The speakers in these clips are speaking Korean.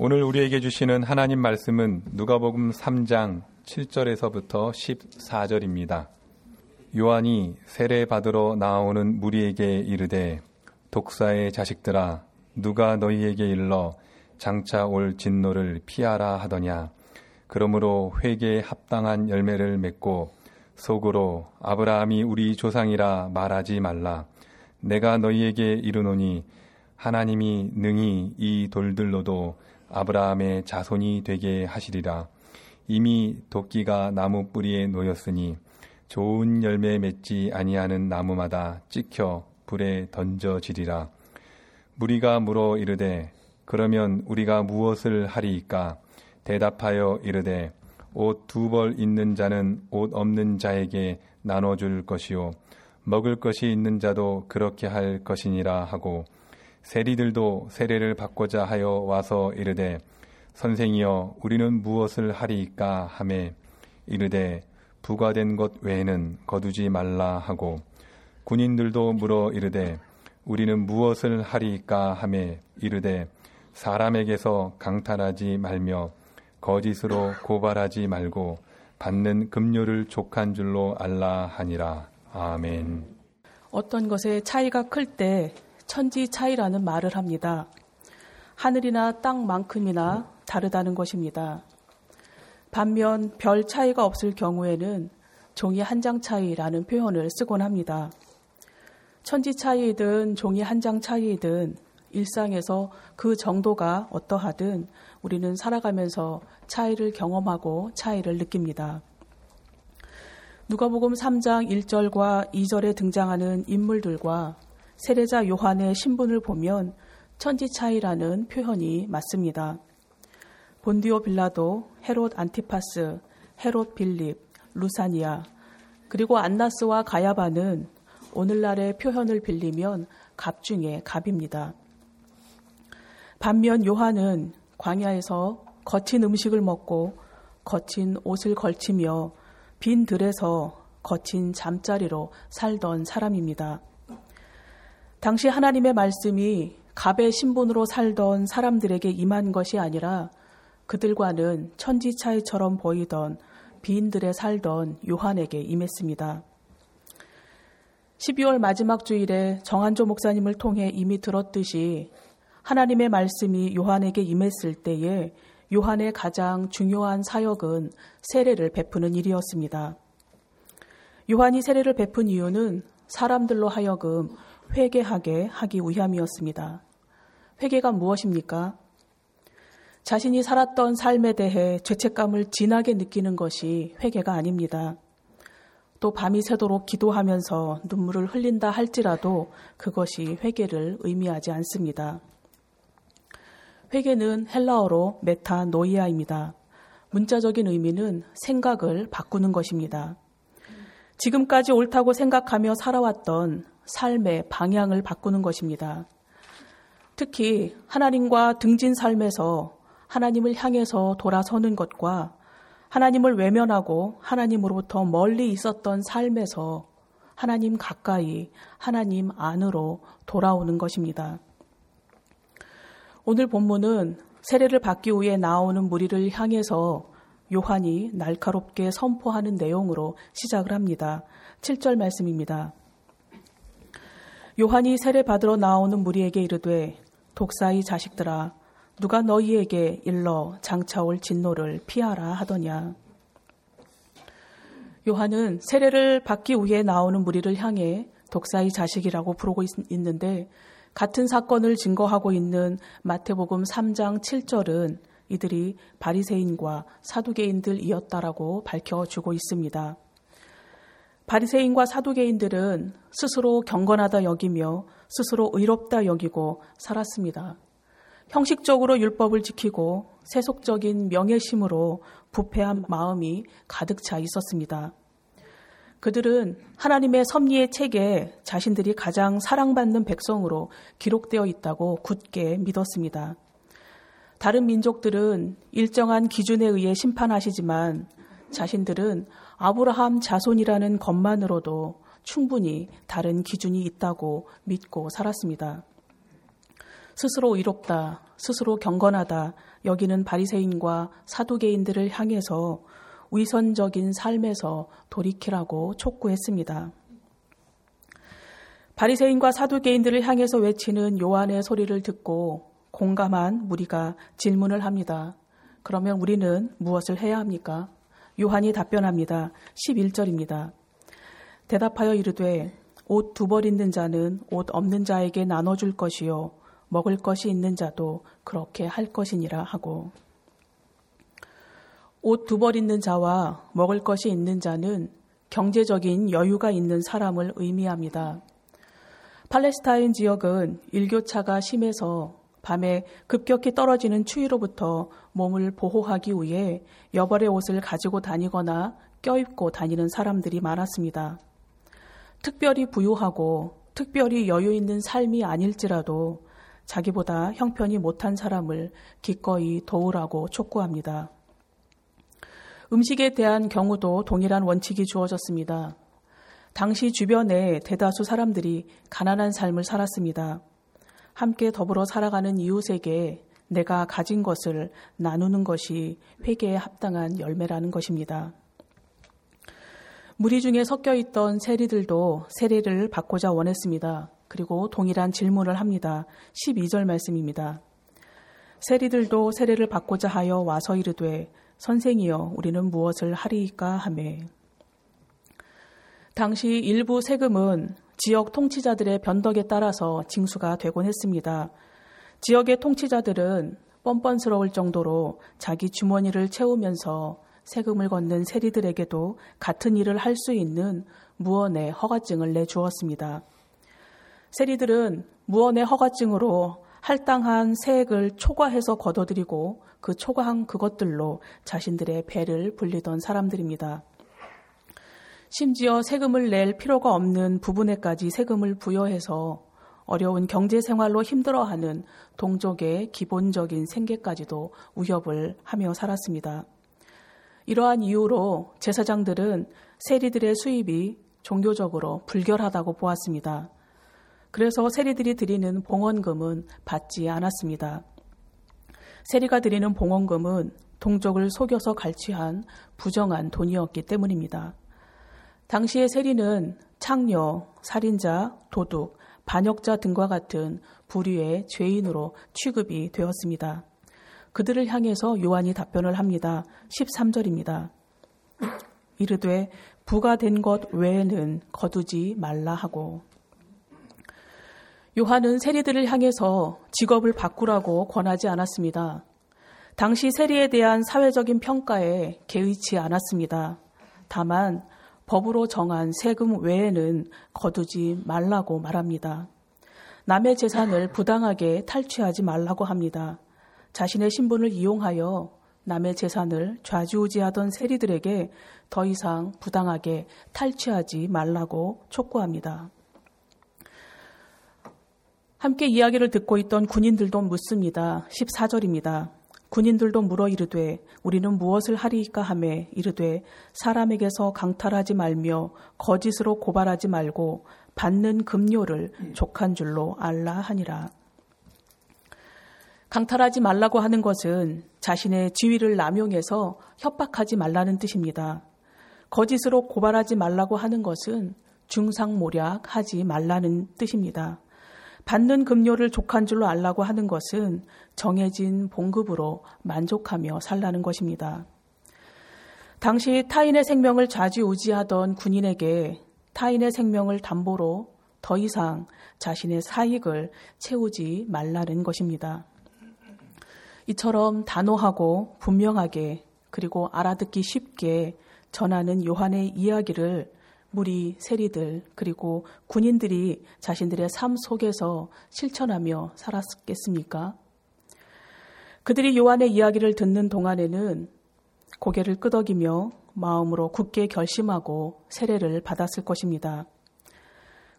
오늘 우리에게 주시는 하나님 말씀은 누가복음 3장 7절에서부터 14절입니다. 요한이 세례 받으러 나오는 무리에게 이르되 독사의 자식들아 누가 너희에게 일러 장차 올 진노를 피하라 하더냐 그러므로 회개에 합당한 열매를 맺고 속으로 아브라함이 우리 조상이라 말하지 말라 내가 너희에게 이르노니 하나님이 능히 이 돌들로도 아브라함의 자손이 되게 하시리라. 이미 도끼가 나무 뿌리에 놓였으니 좋은 열매 맺지 아니하는 나무마다 찍혀 불에 던져지리라. 무리가 물어 이르되 그러면 우리가 무엇을 하리이까? 대답하여 이르되 옷 두 벌 있는 자는 옷 없는 자에게 나눠 줄 것이요 먹을 것이 있는 자도 그렇게 할 것이니라 하고 세리들도 세례를 받고자 하여 와서 이르되 선생이여 우리는 무엇을 하리이까 하매 이르되 부과된 것 외에는 거두지 말라 하고 군인들도 물어 이르되 우리는 무엇을 하리이까 하매 이르되 사람에게서 강탈하지 말며 거짓으로 고발하지 말고 받는 급료를 족한 줄로 알라 하니라. 아멘. 어떤 것에 차이가 클때 천지 차이라는 말을 합니다. 하늘이나 땅만큼이나 다르다는 것입니다. 반면 별 차이가 없을 경우에는 종이 한 장 차이라는 표현을 쓰곤 합니다. 천지 차이든 종이 한 장 차이든 일상에서 그 정도가 어떠하든 우리는 살아가면서 차이를 경험하고 차이를 느낍니다. 누가복음 3장 1절과 2절에 등장하는 인물들과 세례자 요한의 신분을 보면 천지 차이라는 표현이 맞습니다. 본디오 빌라도, 헤롯 안티파스, 헤롯 빌립, 루사니아, 그리고 안나스와 가야바는 오늘날의 표현을 빌리면 갑 중에 갑입니다. 반면 요한은 광야에서 거친 음식을 먹고 거친 옷을 걸치며 빈 들에서 거친 잠자리로 살던 사람입니다. 당시 하나님의 말씀이 갑의 신분으로 살던 사람들에게 임한 것이 아니라 그들과는 천지 차이처럼 보이던 비인들에 살던 요한에게 임했습니다. 12월 마지막 주일에 정한조 목사님을 통해 이미 들었듯이 하나님의 말씀이 요한에게 임했을 때에 요한의 가장 중요한 사역은 세례를 베푸는 일이었습니다. 요한이 세례를 베푼 이유는 사람들로 하여금 회개하게 하기 위함이었습니다. 회개가 무엇입니까? 자신이 살았던 삶에 대해 죄책감을 진하게 느끼는 것이 회개가 아닙니다. 또 밤이 새도록 기도하면서 눈물을 흘린다 할지라도 그것이 회개를 의미하지 않습니다. 회개는 헬라어로 메타노이아입니다. 문자적인 의미는 생각을 바꾸는 것입니다. 지금까지 옳다고 생각하며 살아왔던 삶의 방향을 바꾸는 것입니다. 특히 하나님과 등진 삶에서 하나님을 향해서 돌아서는 것과 하나님을 외면하고 하나님으로부터 멀리 있었던 삶에서 하나님 가까이 하나님 안으로 돌아오는 것입니다. 오늘 본문은 세례를 받기 위해 나오는 무리를 향해서 요한이 날카롭게 선포하는 내용으로 시작을 합니다. 7절 말씀입니다. 요한이 세례 받으러 나오는 무리에게 이르되 독사의 자식들아 누가 너희에게 일러 장차올 진노를 피하라 하더냐. 요한은 세례를 받기 위해 나오는 무리를 향해 독사의 자식이라고 부르고 있, 있는데 같은 사건을 증거하고 있는 마태복음 3장 7절은 이들이 바리새인과 사두개인들이었다라고 밝혀주고 있습니다. 바리새인과 사두개인들은 스스로 경건하다 여기며 스스로 의롭다 여기고 살았습니다. 형식적으로 율법을 지키고 세속적인 명예심으로 부패한 마음이 가득 차 있었습니다. 그들은 하나님의 섭리의 책에 자신들이 가장 사랑받는 백성으로 기록되어 있다고 굳게 믿었습니다. 다른 민족들은 일정한 기준에 의해 심판하시지만 자신들은 아브라함 자손이라는 것만으로도 충분히 다른 기준이 있다고 믿고 살았습니다. 스스로 이롭다, 스스로 경건하다 여기는 바리새인과 사두개인들을 향해서 위선적인 삶에서 돌이키라고 촉구했습니다. 바리새인과 사두개인들을 향해서 외치는 요한의 소리를 듣고 공감한 무리가 질문을 합니다. 그러면 우리는 무엇을 해야 합니까? 요한이 답변합니다. 11절입니다. 대답하여 이르되 옷 두 벌 있는 자는 옷 없는 자에게 나눠줄 것이요 먹을 것이 있는 자도 그렇게 할 것이니라 하고 옷 두 벌 있는 자와 먹을 것이 있는 자는 경제적인 여유가 있는 사람을 의미합니다. 팔레스타인 지역은 일교차가 심해서 밤에 급격히 떨어지는 추위로부터 몸을 보호하기 위해 여벌의 옷을 가지고 다니거나 껴입고 다니는 사람들이 많았습니다. 특별히 부유하고 특별히 여유 있는 삶이 아닐지라도 자기보다 형편이 못한 사람을 기꺼이 도우라고 촉구합니다. 음식에 대한 경우도 동일한 원칙이 주어졌습니다. 당시 주변에 대다수 사람들이 가난한 삶을 살았습니다. 함께 더불어 살아가는 이웃에게 내가 가진 것을 나누는 것이 회개에 합당한 열매라는 것입니다. 무리 중에 섞여 있던 세리들도 세례를 받고자 원했습니다. 그리고 동일한 질문을 합니다. 12절 말씀입니다. 세리들도 세례를 받고자 하여 와서 이르되 선생이여 우리는 무엇을 하리이까 하매 당시 일부 세금은 지역 통치자들의 변덕에 따라서 징수가 되곤 했습니다. 지역의 통치자들은 뻔뻔스러울 정도로 자기 주머니를 채우면서 세금을 걷는 세리들에게도 같은 일을 할 수 있는 무언의 허가증을 내주었습니다. 세리들은 무언의 허가증으로 할당한 세액을 초과해서 걷어들이고 그 초과한 그것들로 자신들의 배를 불리던 사람들입니다. 심지어 세금을 낼 필요가 없는 부분에까지 세금을 부여해서 어려운 경제 생활로 힘들어하는 동족의 기본적인 생계까지도 위협을 하며 살았습니다. 이러한 이유로 제사장들은 세리들의 수입이 종교적으로 불결하다고 보았습니다. 그래서 세리들이 드리는 봉헌금은 받지 않았습니다. 세리가 드리는 봉헌금은 동족을 속여서 갈취한 부정한 돈이었기 때문입니다. 당시의 세리는 창녀, 살인자, 도둑, 반역자 등과 같은 불의의 죄인으로 취급이 되었습니다. 그들을 향해서 요한이 답변을 합니다. 13절입니다. 이르되 부가 된 것 외에는 거두지 말라 하고 요한은 세리들을 향해서 직업을 바꾸라고 권하지 않았습니다. 당시 세리에 대한 사회적인 평가에 개의치 않았습니다. 다만 법으로 정한 세금 외에는 거두지 말라고 말합니다. 남의 재산을 부당하게 탈취하지 말라고 합니다. 자신의 신분을 이용하여 남의 재산을 좌지우지하던 세리들에게 더 이상 부당하게 탈취하지 말라고 촉구합니다. 함께 이야기를 듣고 있던 군인들도 묻습니다. 14절입니다. 군인들도 물어 이르되 우리는 무엇을 하리이까 하매 이르되 사람에게서 강탈하지 말며 거짓으로 고발하지 말고 받는 급료를 족한 줄로 알라 하니라. 강탈하지 말라고 하는 것은 자신의 지위를 남용해서 협박하지 말라는 뜻입니다. 거짓으로 고발하지 말라고 하는 것은 중상모략하지 말라는 뜻입니다. 받는 급료를 족한 줄로 알라고 하는 것은 정해진 봉급으로 만족하며 살라는 것입니다. 당시 타인의 생명을 좌지우지하던 군인에게 타인의 생명을 담보로 더 이상 자신의 사익을 채우지 말라는 것입니다. 이처럼 단호하고 분명하게 그리고 알아듣기 쉽게 전하는 요한의 이야기를 무리 세리들 그리고 군인들이 자신들의 삶 속에서 실천하며 살았겠습니까? 그들이 요한의 이야기를 듣는 동안에는 고개를 끄덕이며 마음으로 굳게 결심하고 세례를 받았을 것입니다.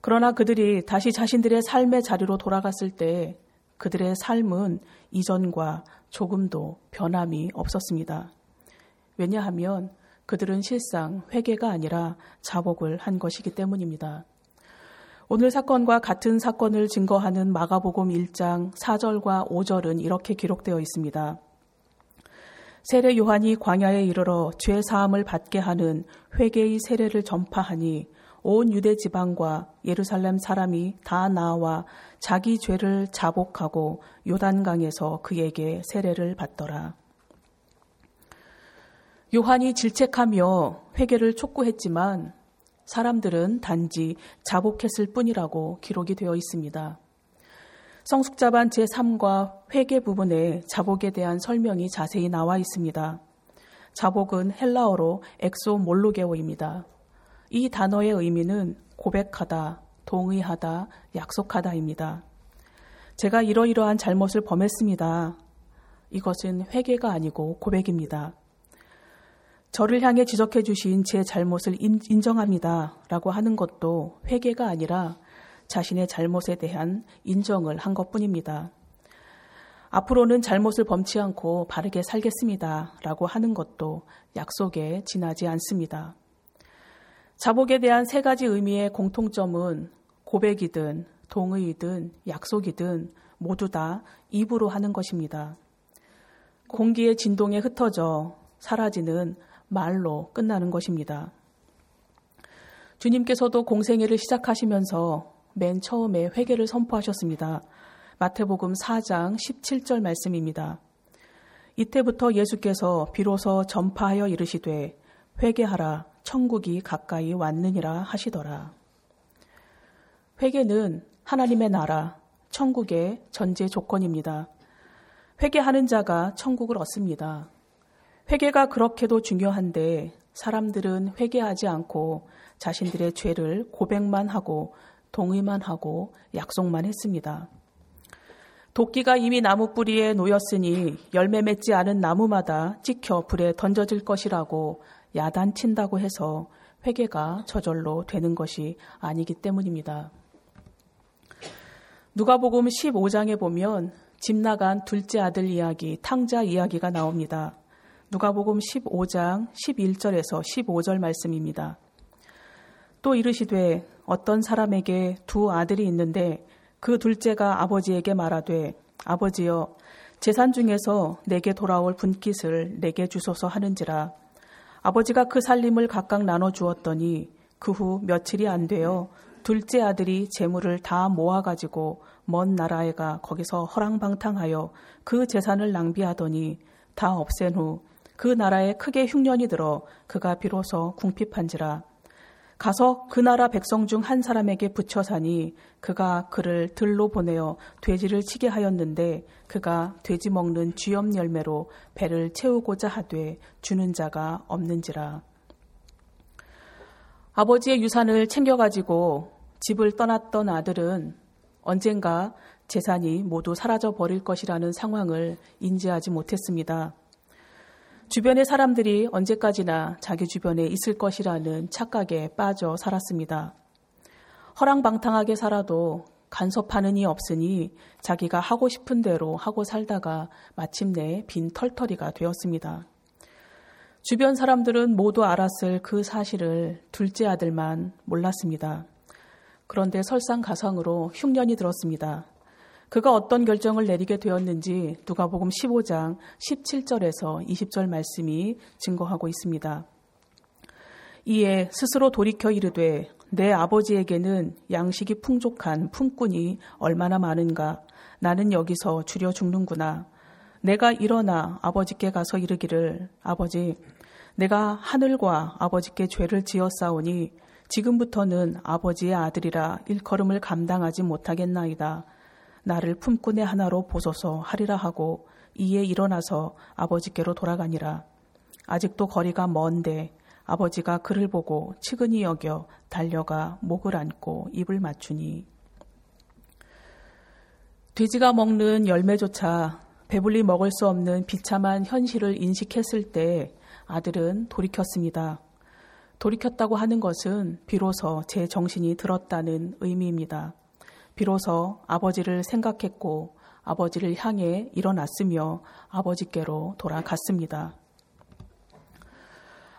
그러나 그들이 다시 자신들의 삶의 자리로 돌아갔을 때 그들의 삶은 이전과 조금도 변함이 없었습니다. 왜냐하면 그들은 실상 회개가 아니라 자복을 한 것이기 때문입니다. 오늘 사건과 같은 사건을 증거하는 마가복음 1장 4절과 5절은 이렇게 기록되어 있습니다. 세례 요한이 광야에 이르러 죄 사함을 받게 하는 회개의 세례를 전파하니 온 유대 지방과 예루살렘 사람이 다 나와 자기 죄를 자복하고 요단강에서 그에게 세례를 받더라. 요한이 질책하며 회개를 촉구했지만 사람들은 단지 자복했을 뿐이라고 기록이 되어 있습니다. 성숙자반 제3과 회계 부분에 자복에 대한 설명이 자세히 나와 있습니다. 자복은 헬라어로 엑소몰로게오입니다. 이 단어의 의미는 고백하다, 동의하다, 약속하다입니다. 제가 이러이러한 잘못을 범했습니다. 이것은 회개가 아니고 고백입니다. 저를 향해 지적해 주신 제 잘못을 인정합니다. 라고 하는 것도 회개가 아니라 자신의 잘못에 대한 인정을 한 것 뿐입니다. 앞으로는 잘못을 범치 않고 바르게 살겠습니다. 라고 하는 것도 약속에 지나지 않습니다. 자복에 대한 세 가지 의미의 공통점은 고백이든 동의이든 약속이든 모두 다 입으로 하는 것입니다. 공기의 진동에 흩어져 사라지는 말로 끝나는 것입니다. 주님께서도 공생애를 시작하시면서 맨 처음에 회개를 선포하셨습니다. 마태복음 4장 17절 말씀입니다. 이때부터 예수께서 비로소 전파하여 이르시되 회개하라 천국이 가까이 왔느니라 하시더라. 회개는 하나님의 나라, 천국의 전제 조건입니다. 회개하는 자가 천국을 얻습니다. 회개가 그렇게도 중요한데 사람들은 회개하지 않고 자신들의 죄를 고백만 하고 동의만 하고 약속만 했습니다. 도끼가 이미 나무 뿌리에 놓였으니 열매 맺지 않은 나무마다 찍혀 불에 던져질 것이라고 야단친다고 해서 회개가 저절로 되는 것이 아니기 때문입니다. 누가복음 15장에 보면 집 나간 둘째 아들 이야기, 탕자 이야기가 나옵니다. 누가복음 15장 11절에서 15절 말씀입니다. 또 이르시되 어떤 사람에게 두 아들이 있는데 그 둘째가 아버지에게 말하되 아버지여 재산 중에서 내게 돌아올 분깃을 내게 주소서 하는지라 아버지가 그 살림을 각각 나눠 주었더니 그 후 며칠이 안 되어 둘째 아들이 재물을 다 모아 가지고 먼 나라에 가 거기서 허랑방탕하여 그 재산을 낭비하더니 다 없앤 후 그 나라에 크게 흉년이 들어 그가 비로소 궁핍한지라 가서 그 나라 백성 중 한 사람에게 붙여 사니 그가 그를 들로 보내어 돼지를 치게 하였는데 그가 돼지 먹는 쥐염 열매로 배를 채우고자 하되 주는 자가 없는지라 아버지의 유산을 챙겨 가지고 집을 떠났던 아들은 언젠가 재산이 모두 사라져 버릴 것이라는 상황을 인지하지 못했습니다. 주변의 사람들이 언제까지나 자기 주변에 있을 것이라는 착각에 빠져 살았습니다. 허랑방탕하게 살아도 간섭하는 이 없으니 자기가 하고 싶은 대로 하고 살다가 마침내 빈 털터리가 되었습니다. 주변 사람들은 모두 알았을 그 사실을 둘째 아들만 몰랐습니다. 그런데 설상가상으로 흉년이 들었습니다. 그가 어떤 결정을 내리게 되었는지 누가복음 15장 17절에서 20절 말씀이 증거하고 있습니다. 이에 스스로 돌이켜 이르되 내 아버지에게는 양식이 풍족한 품꾼이 얼마나 많은가 나는 여기서 줄여 죽는구나 내가 일어나 아버지께 가서 이르기를 아버지 내가 하늘과 아버지께 죄를 지었사오니 지금부터는 아버지의 아들이라 일컬음을 감당하지 못하겠나이다. 나를 품꾼의 하나로 보소서 하리라 하고 이에 일어나서 아버지께로 돌아가니라. 아직도 거리가 먼데 아버지가 그를 보고 치근히 여겨 달려가 목을 안고 입을 맞추니 돼지가 먹는 열매조차 배불리 먹을 수 없는 비참한 현실을 인식했을 때 아들은 돌이켰습니다. 돌이켰다고 하는 것은 비로소 제 정신이 들었다는 의미입니다. 비로소 아버지를 생각했고 아버지를 향해 일어났으며 아버지께로 돌아갔습니다.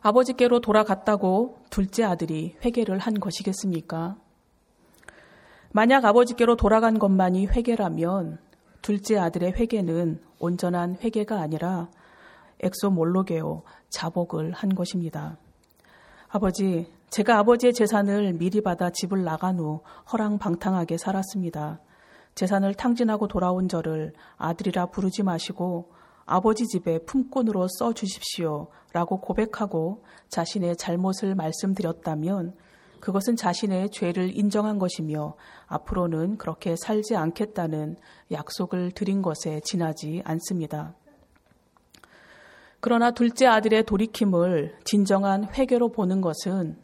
아버지께로 돌아갔다고 둘째 아들이 회개를 한 것이겠습니까? 만약 아버지께로 돌아간 것만이 회개라면 둘째 아들의 회개는 온전한 회개가 아니라 엑소몰로게오 자복을 한 것입니다. 아버지, 제가 아버지의 재산을 미리 받아 집을 나간 후 허랑방탕하게 살았습니다. 재산을 탕진하고 돌아온 저를 아들이라 부르지 마시고 아버지 집에 품꾼으로 써 주십시오. 라고 고백하고 자신의 잘못을 말씀드렸다면 그것은 자신의 죄를 인정한 것이며 앞으로는 그렇게 살지 않겠다는 약속을 드린 것에 지나지 않습니다. 그러나 둘째 아들의 돌이킴을 진정한 회개로 보는 것은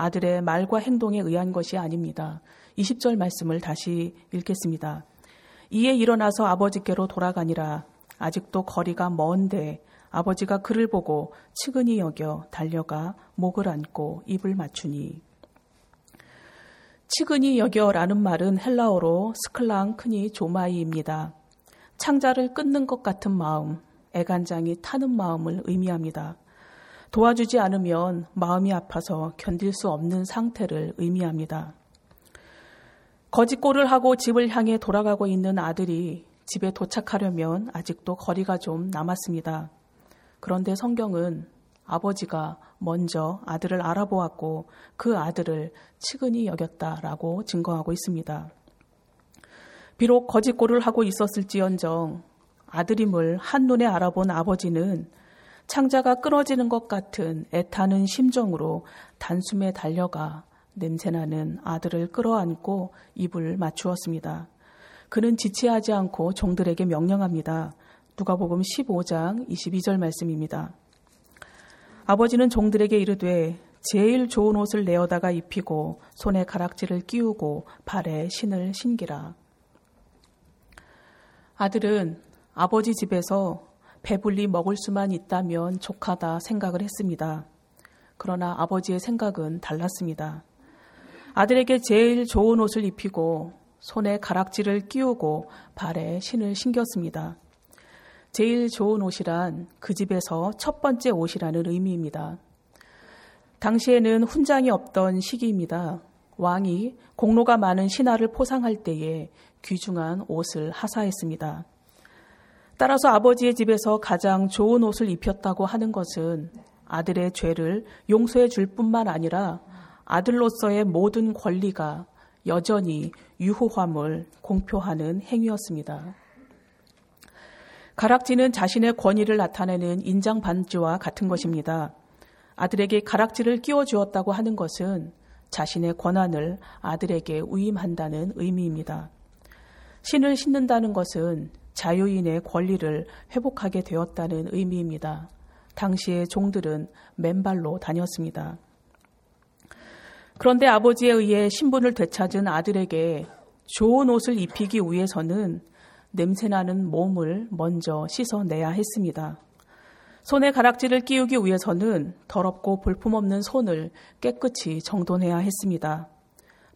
아들의 말과 행동에 의한 것이 아닙니다. 20절 말씀을 다시 읽겠습니다. 이에 일어나서 아버지께로 돌아가니라 아직도 거리가 먼데 아버지가 그를 보고 측은히 여겨 달려가 목을 안고 입을 맞추니 치근히 여겨라는 말은 헬라어로 스클랑 크니 조마이입니다. 창자를 끊는 것 같은 마음, 애간장이 타는 마음을 의미합니다. 도와주지 않으면 마음이 아파서 견딜 수 없는 상태를 의미합니다. 거짓골을 하고 집을 향해 돌아가고 있는 아들이 집에 도착하려면 아직도 거리가 좀 남았습니다. 그런데 성경은 아버지가 먼저 아들을 알아보았고 그 아들을 측은히 여겼다라고 증거하고 있습니다. 비록 거짓골을 하고 있었을지언정 아들임을 한눈에 알아본 아버지는 창자가 끊어지는 것 같은 애타는 심정으로 단숨에 달려가 냄새나는 아들을 끌어안고 입을 맞추었습니다. 그는 지체하지 않고 종들에게 명령합니다. 누가복음 15장 22절 말씀입니다. 아버지는 종들에게 이르되 제일 좋은 옷을 내어다가 입히고 손에 가락지를 끼우고 발에 신을 신기라. 아들은 아버지 집에서 배불리 먹을 수만 있다면 족하다 생각을 했습니다. 그러나 아버지의 생각은 달랐습니다. 아들에게 제일 좋은 옷을 입히고 손에 가락지를 끼우고 발에 신을 신겼습니다. 제일 좋은 옷이란 그 집에서 첫 번째 옷이라는 의미입니다. 당시에는 훈장이 없던 시기입니다. 왕이 공로가 많은 신하를 포상할 때에 귀중한 옷을 하사했습니다. 따라서 아버지의 집에서 가장 좋은 옷을 입혔다고 하는 것은 아들의 죄를 용서해 줄 뿐만 아니라 아들로서의 모든 권리가 여전히 유효함을 공표하는 행위였습니다. 가락지는 자신의 권위를 나타내는 인장 반지와 같은 것입니다. 아들에게 가락지를 끼워 주었다고 하는 것은 자신의 권한을 아들에게 위임한다는 의미입니다. 신을 신는다는 것은 자유인의 권리를 회복하게 되었다는 의미입니다. 당시의 종들은 맨발로 다녔습니다. 그런데 아버지에 의해 신분을 되찾은 아들에게 좋은 옷을 입히기 위해서는 냄새나는 몸을 먼저 씻어내야 했습니다. 손에 가락지를 끼우기 위해서는 더럽고 볼품없는 손을 깨끗이 정돈해야 했습니다.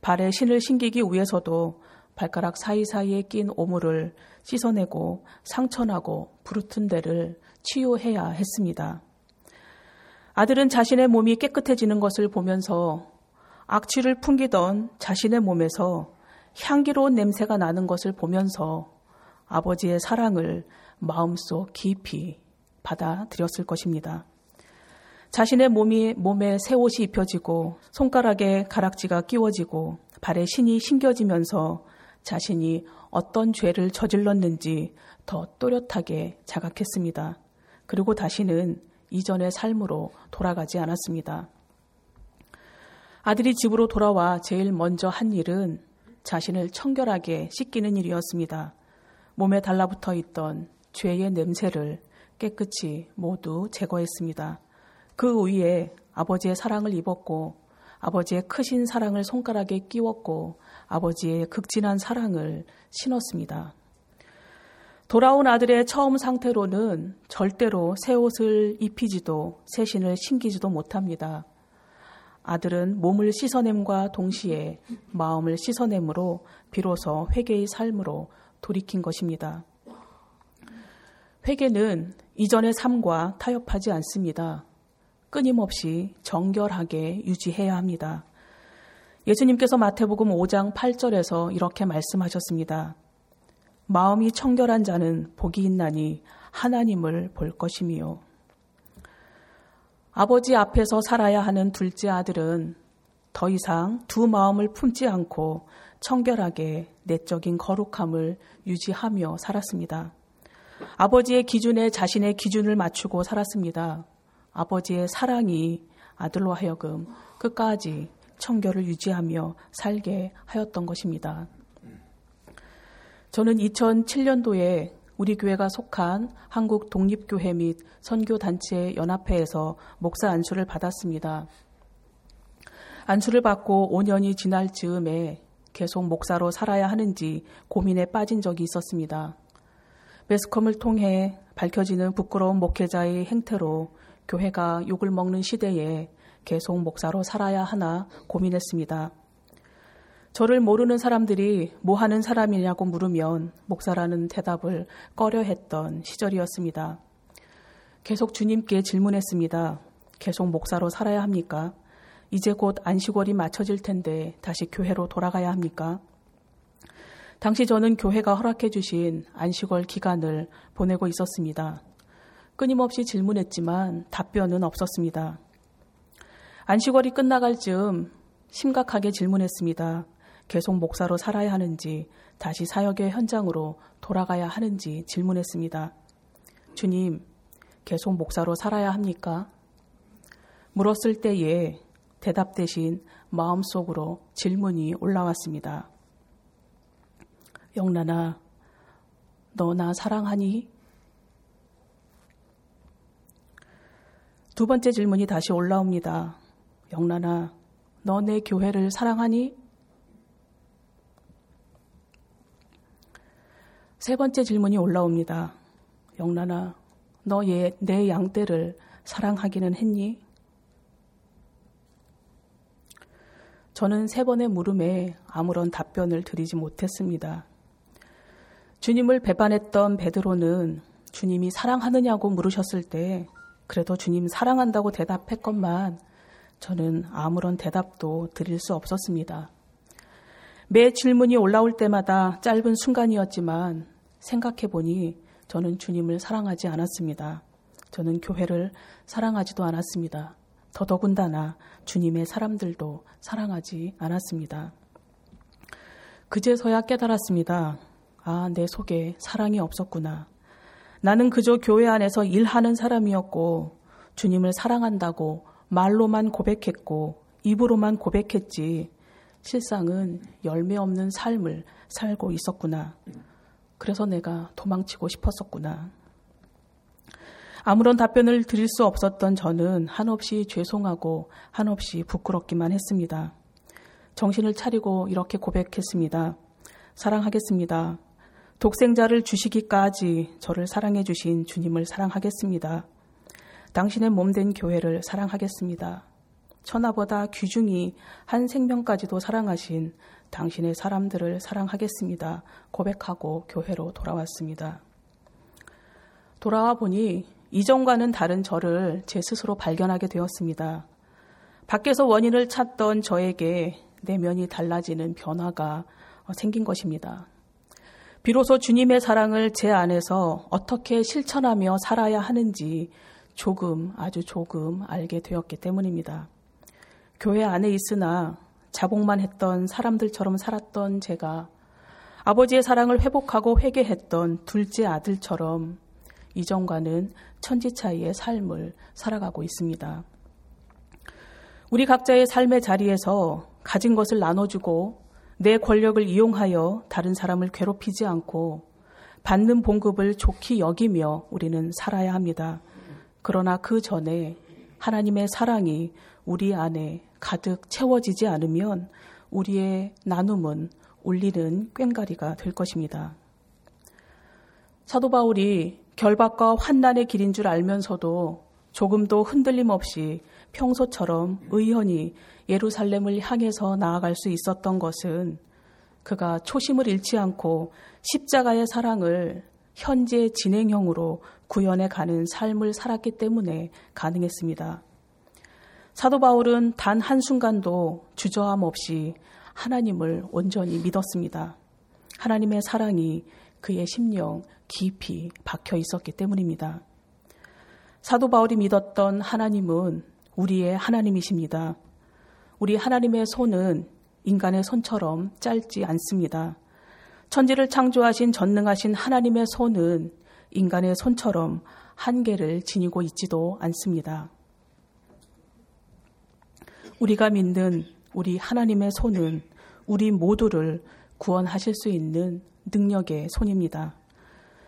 발에 신을 신기기 위해서도 발가락 사이사이에 낀 오물을 씻어내고 상처나고 부르튼 데를 치유해야 했습니다. 아들은 자신의 몸이 깨끗해지는 것을 보면서 악취를 풍기던 자신의 몸에서 향기로운 냄새가 나는 것을 보면서 아버지의 사랑을 마음속 깊이 받아들였을 것입니다. 자신의 몸이 몸에 새 옷이 입혀지고 손가락에 가락지가 끼워지고 발에 신이 신겨지면서 자신이 어떤 죄를 저질렀는지 더 또렷하게 자각했습니다. 그리고 다시는 이전의 삶으로 돌아가지 않았습니다. 아들이 집으로 돌아와 제일 먼저 한 일은 자신을 청결하게 씻기는 일이었습니다. 몸에 달라붙어 있던 죄의 냄새를 깨끗이 모두 제거했습니다. 그 위에 아버지의 사랑을 입었고 아버지의 크신 사랑을 손가락에 끼웠고 아버지의 극진한 사랑을 신었습니다. 돌아온 아들의 처음 상태로는 절대로 새 옷을 입히지도 새 신을 신기지도 못합니다. 아들은 몸을 씻어냄과 동시에 마음을 씻어냄으로 비로소 회개의 삶으로 돌이킨 것입니다. 회개는 이전의 삶과 타협하지 않습니다. 끊임없이 정결하게 유지해야 합니다. 예수님께서 마태복음 5장 8절에서 이렇게 말씀하셨습니다. 마음이 청결한 자는 복이 있나니 하나님을 볼 것이미요. 아버지 앞에서 살아야 하는 둘째 아들은 더 이상 두 마음을 품지 않고 청결하게 내적인 거룩함을 유지하며 살았습니다. 아버지의 기준에 자신의 기준을 맞추고 살았습니다. 아버지의 사랑이 아들로 하여금 끝까지 청결을 유지하며 살게 하였던 것입니다. 저는 2007년도에 우리 교회가 속한 한국 독립교회 및 선교단체 연합회에서 목사 안수를 받았습니다. 안수를 받고 5년이 지날 즈음에 계속 목사로 살아야 하는지 고민에 빠진 적이 있었습니다. 매스컴을 통해 밝혀지는 부끄러운 목회자의 행태로 교회가 욕을 먹는 시대에 계속 목사로 살아야 하나 고민했습니다. 저를 모르는 사람들이 뭐 하는 사람이냐고 물으면 목사라는 대답을 꺼려 했던 시절이었습니다. 계속 주님께 질문했습니다. 계속 목사로 살아야 합니까? 이제 곧 안식월이 맞춰질 텐데 다시 교회로 돌아가야 합니까? 당시 저는 교회가 허락해 주신 안식월 기간을 보내고 있었습니다. 끊임없이 질문했지만 답변은 없었습니다. 안식월이 끝나갈 즈음 심각하게 질문했습니다. 계속 목사로 살아야 하는지 다시 사역의 현장으로 돌아가야 하는지 질문했습니다. 주님, 계속 목사로 살아야 합니까? 물었을 때에 대답 대신 마음속으로 질문이 올라왔습니다. 영란아, 너 나 사랑하니? 두 번째 질문이 다시 올라옵니다. 영란아, 너 내 교회를 사랑하니? 세 번째 질문이 올라옵니다. 영란아, 너 내 양떼를 사랑하기는 했니? 저는 세 번의 물음에 아무런 답변을 드리지 못했습니다. 주님을 배반했던 베드로는 주님이 사랑하느냐고 물으셨을 때 그래도 주님 사랑한다고 대답했건만 저는 아무런 대답도 드릴 수 없었습니다. 매 질문이 올라올 때마다 짧은 순간이었지만 생각해 보니 저는 주님을 사랑하지 않았습니다. 저는 교회를 사랑하지도 않았습니다. 더더군다나 주님의 사람들도 사랑하지 않았습니다. 그제서야 깨달았습니다. 아, 내 속에 사랑이 없었구나. 나는 그저 교회 안에서 일하는 사람이었고 주님을 사랑한다고 말로만 고백했고 입으로만 고백했지 실상은 열매 없는 삶을 살고 있었구나. 그래서 내가 도망치고 싶었었구나. 아무런 답변을 드릴 수 없었던 저는 한없이 죄송하고 한없이 부끄럽기만 했습니다. 정신을 차리고 이렇게 고백했습니다. 사랑하겠습니다. 독생자를 주시기까지 저를 사랑해 주신 주님을 사랑하겠습니다. 당신의 몸된 교회를 사랑하겠습니다. 천하보다 귀중히 한 생명까지도 사랑하신 당신의 사람들을 사랑하겠습니다. 고백하고 교회로 돌아왔습니다. 돌아와 보니 이전과는 다른 저를 제 스스로 발견하게 되었습니다. 밖에서 원인을 찾던 저에게 내면이 달라지는 변화가 생긴 것입니다. 비로소 주님의 사랑을 제 안에서 어떻게 실천하며 살아야 하는지 조금, 아주 조금 알게 되었기 때문입니다. 교회 안에 있으나 자복만 했던 사람들처럼 살았던 제가 아버지의 사랑을 회복하고 회개했던 둘째 아들처럼 이전과는 천지 차이의 삶을 살아가고 있습니다. 우리 각자의 삶의 자리에서 가진 것을 나눠주고 내 권력을 이용하여 다른 사람을 괴롭히지 않고 받는 봉급을 좋게 여기며 우리는 살아야 합니다. 그러나 그 전에 하나님의 사랑이 우리 안에 가득 채워지지 않으면 우리의 나눔은 울리는 꽹가리가 될 것입니다. 사도 바울이 결박과 환난의 길인 줄 알면서도 조금도 흔들림 없이 평소처럼 의연히 예루살렘을 향해서 나아갈 수 있었던 것은 그가 초심을 잃지 않고 십자가의 사랑을 현재 진행형으로 구현해 가는 삶을 살았기 때문에 가능했습니다. 사도 바울은 단 한순간도 주저함 없이 하나님을 온전히 믿었습니다. 하나님의 사랑이 그의 심령 깊이 박혀 있었기 때문입니다. 사도 바울이 믿었던 하나님은 우리의 하나님이십니다. 우리 하나님의 손은 인간의 손처럼 짧지 않습니다. 천지를 창조하신 전능하신 하나님의 손은 인간의 손처럼 한계를 지니고 있지도 않습니다. 우리가 믿는 우리 하나님의 손은 우리 모두를 구원하실 수 있는 능력의 손입니다.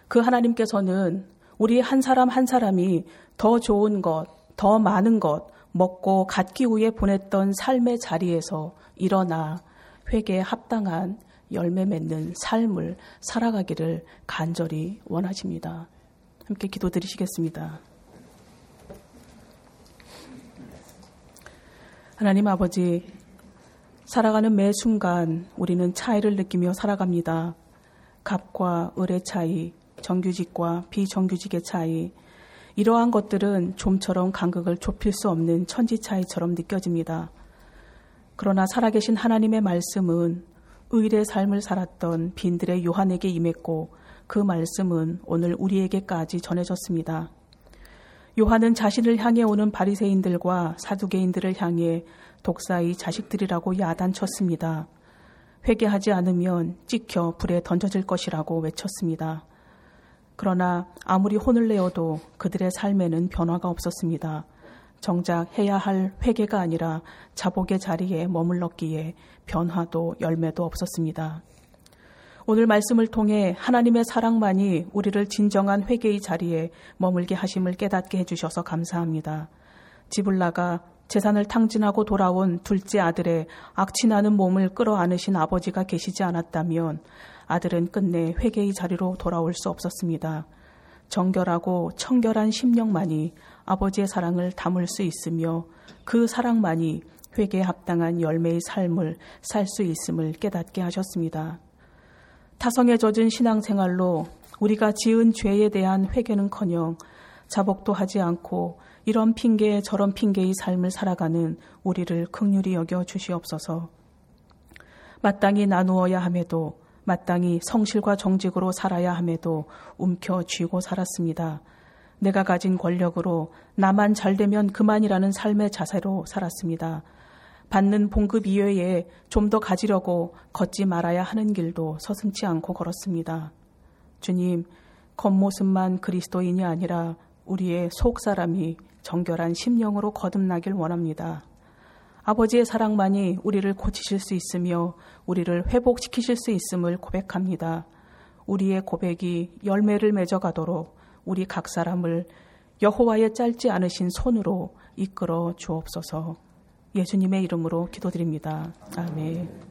그 하나님께서는 우리 한 사람 한 사람이 더 좋은 것, 더 많은 것 먹고 갖기 위해 보냈던 삶의 자리에서 일어나 회개에 합당한 열매 맺는 삶을 살아가기를 간절히 원하십니다. 함께 기도 드리시겠습니다. 하나님 아버지, 살아가는 매 순간 우리는 차이를 느끼며 살아갑니다. 갑과 을의 차이, 정규직과 비정규직의 차이, 이러한 것들은 좀처럼 간극을 좁힐 수 없는 천지 차이처럼 느껴집니다. 그러나 살아계신 하나님의 말씀은 의의 삶을 살았던 빈들의 요한에게 임했고 그 말씀은 오늘 우리에게까지 전해졌습니다. 요한은 자신을 향해 오는 바리새인들과 사두개인들을 향해 독사의 자식들이라고 야단쳤습니다. 회개하지 않으면 찍혀 불에 던져질 것이라고 외쳤습니다. 그러나 아무리 혼을 내어도 그들의 삶에는 변화가 없었습니다. 정작 해야 할 회개가 아니라 자복의 자리에 머물렀기에 변화도 열매도 없었습니다. 오늘 말씀을 통해 하나님의 사랑만이 우리를 진정한 회개의 자리에 머물게 하심을 깨닫게 해주셔서 감사합니다. 집을 나가 재산을 탕진하고 돌아온 둘째 아들의 악취나는 몸을 끌어안으신 아버지가 계시지 않았다면 아들은 끝내 회개의 자리로 돌아올 수 없었습니다. 정결하고 청결한 심령만이 아버지의 사랑을 담을 수 있으며 그 사랑만이 회개에 합당한 열매의 삶을 살 수 있음을 깨닫게 하셨습니다. 타성에 젖은 신앙생활로 우리가 지은 죄에 대한 회개는커녕 자복도 하지 않고 이런 핑계 저런 핑계의 삶을 살아가는 우리를 극률히 여겨 주시옵소서. 마땅히 나누어야 함에도 마땅히 성실과 정직으로 살아야 함에도 움켜쥐고 살았습니다. 내가 가진 권력으로 나만 잘 되면 그만이라는 삶의 자세로 살았습니다. 받는 봉급 이외에 좀 더 가지려고 걷지 말아야 하는 길도 서슴지 않고 걸었습니다. 주님, 겉모습만 그리스도인이 아니라 우리의 속 사람이 정결한 심령으로 거듭나길 원합니다. 아버지의 사랑만이 우리를 고치실 수 있으며 우리를 회복시키실 수 있음을 고백합니다. 우리의 고백이 열매를 맺어가도록 우리 각 사람을 여호와의 짧지 않으신 손으로 이끌어 주옵소서. 예수님의 이름으로 기도드립니다. 아멘.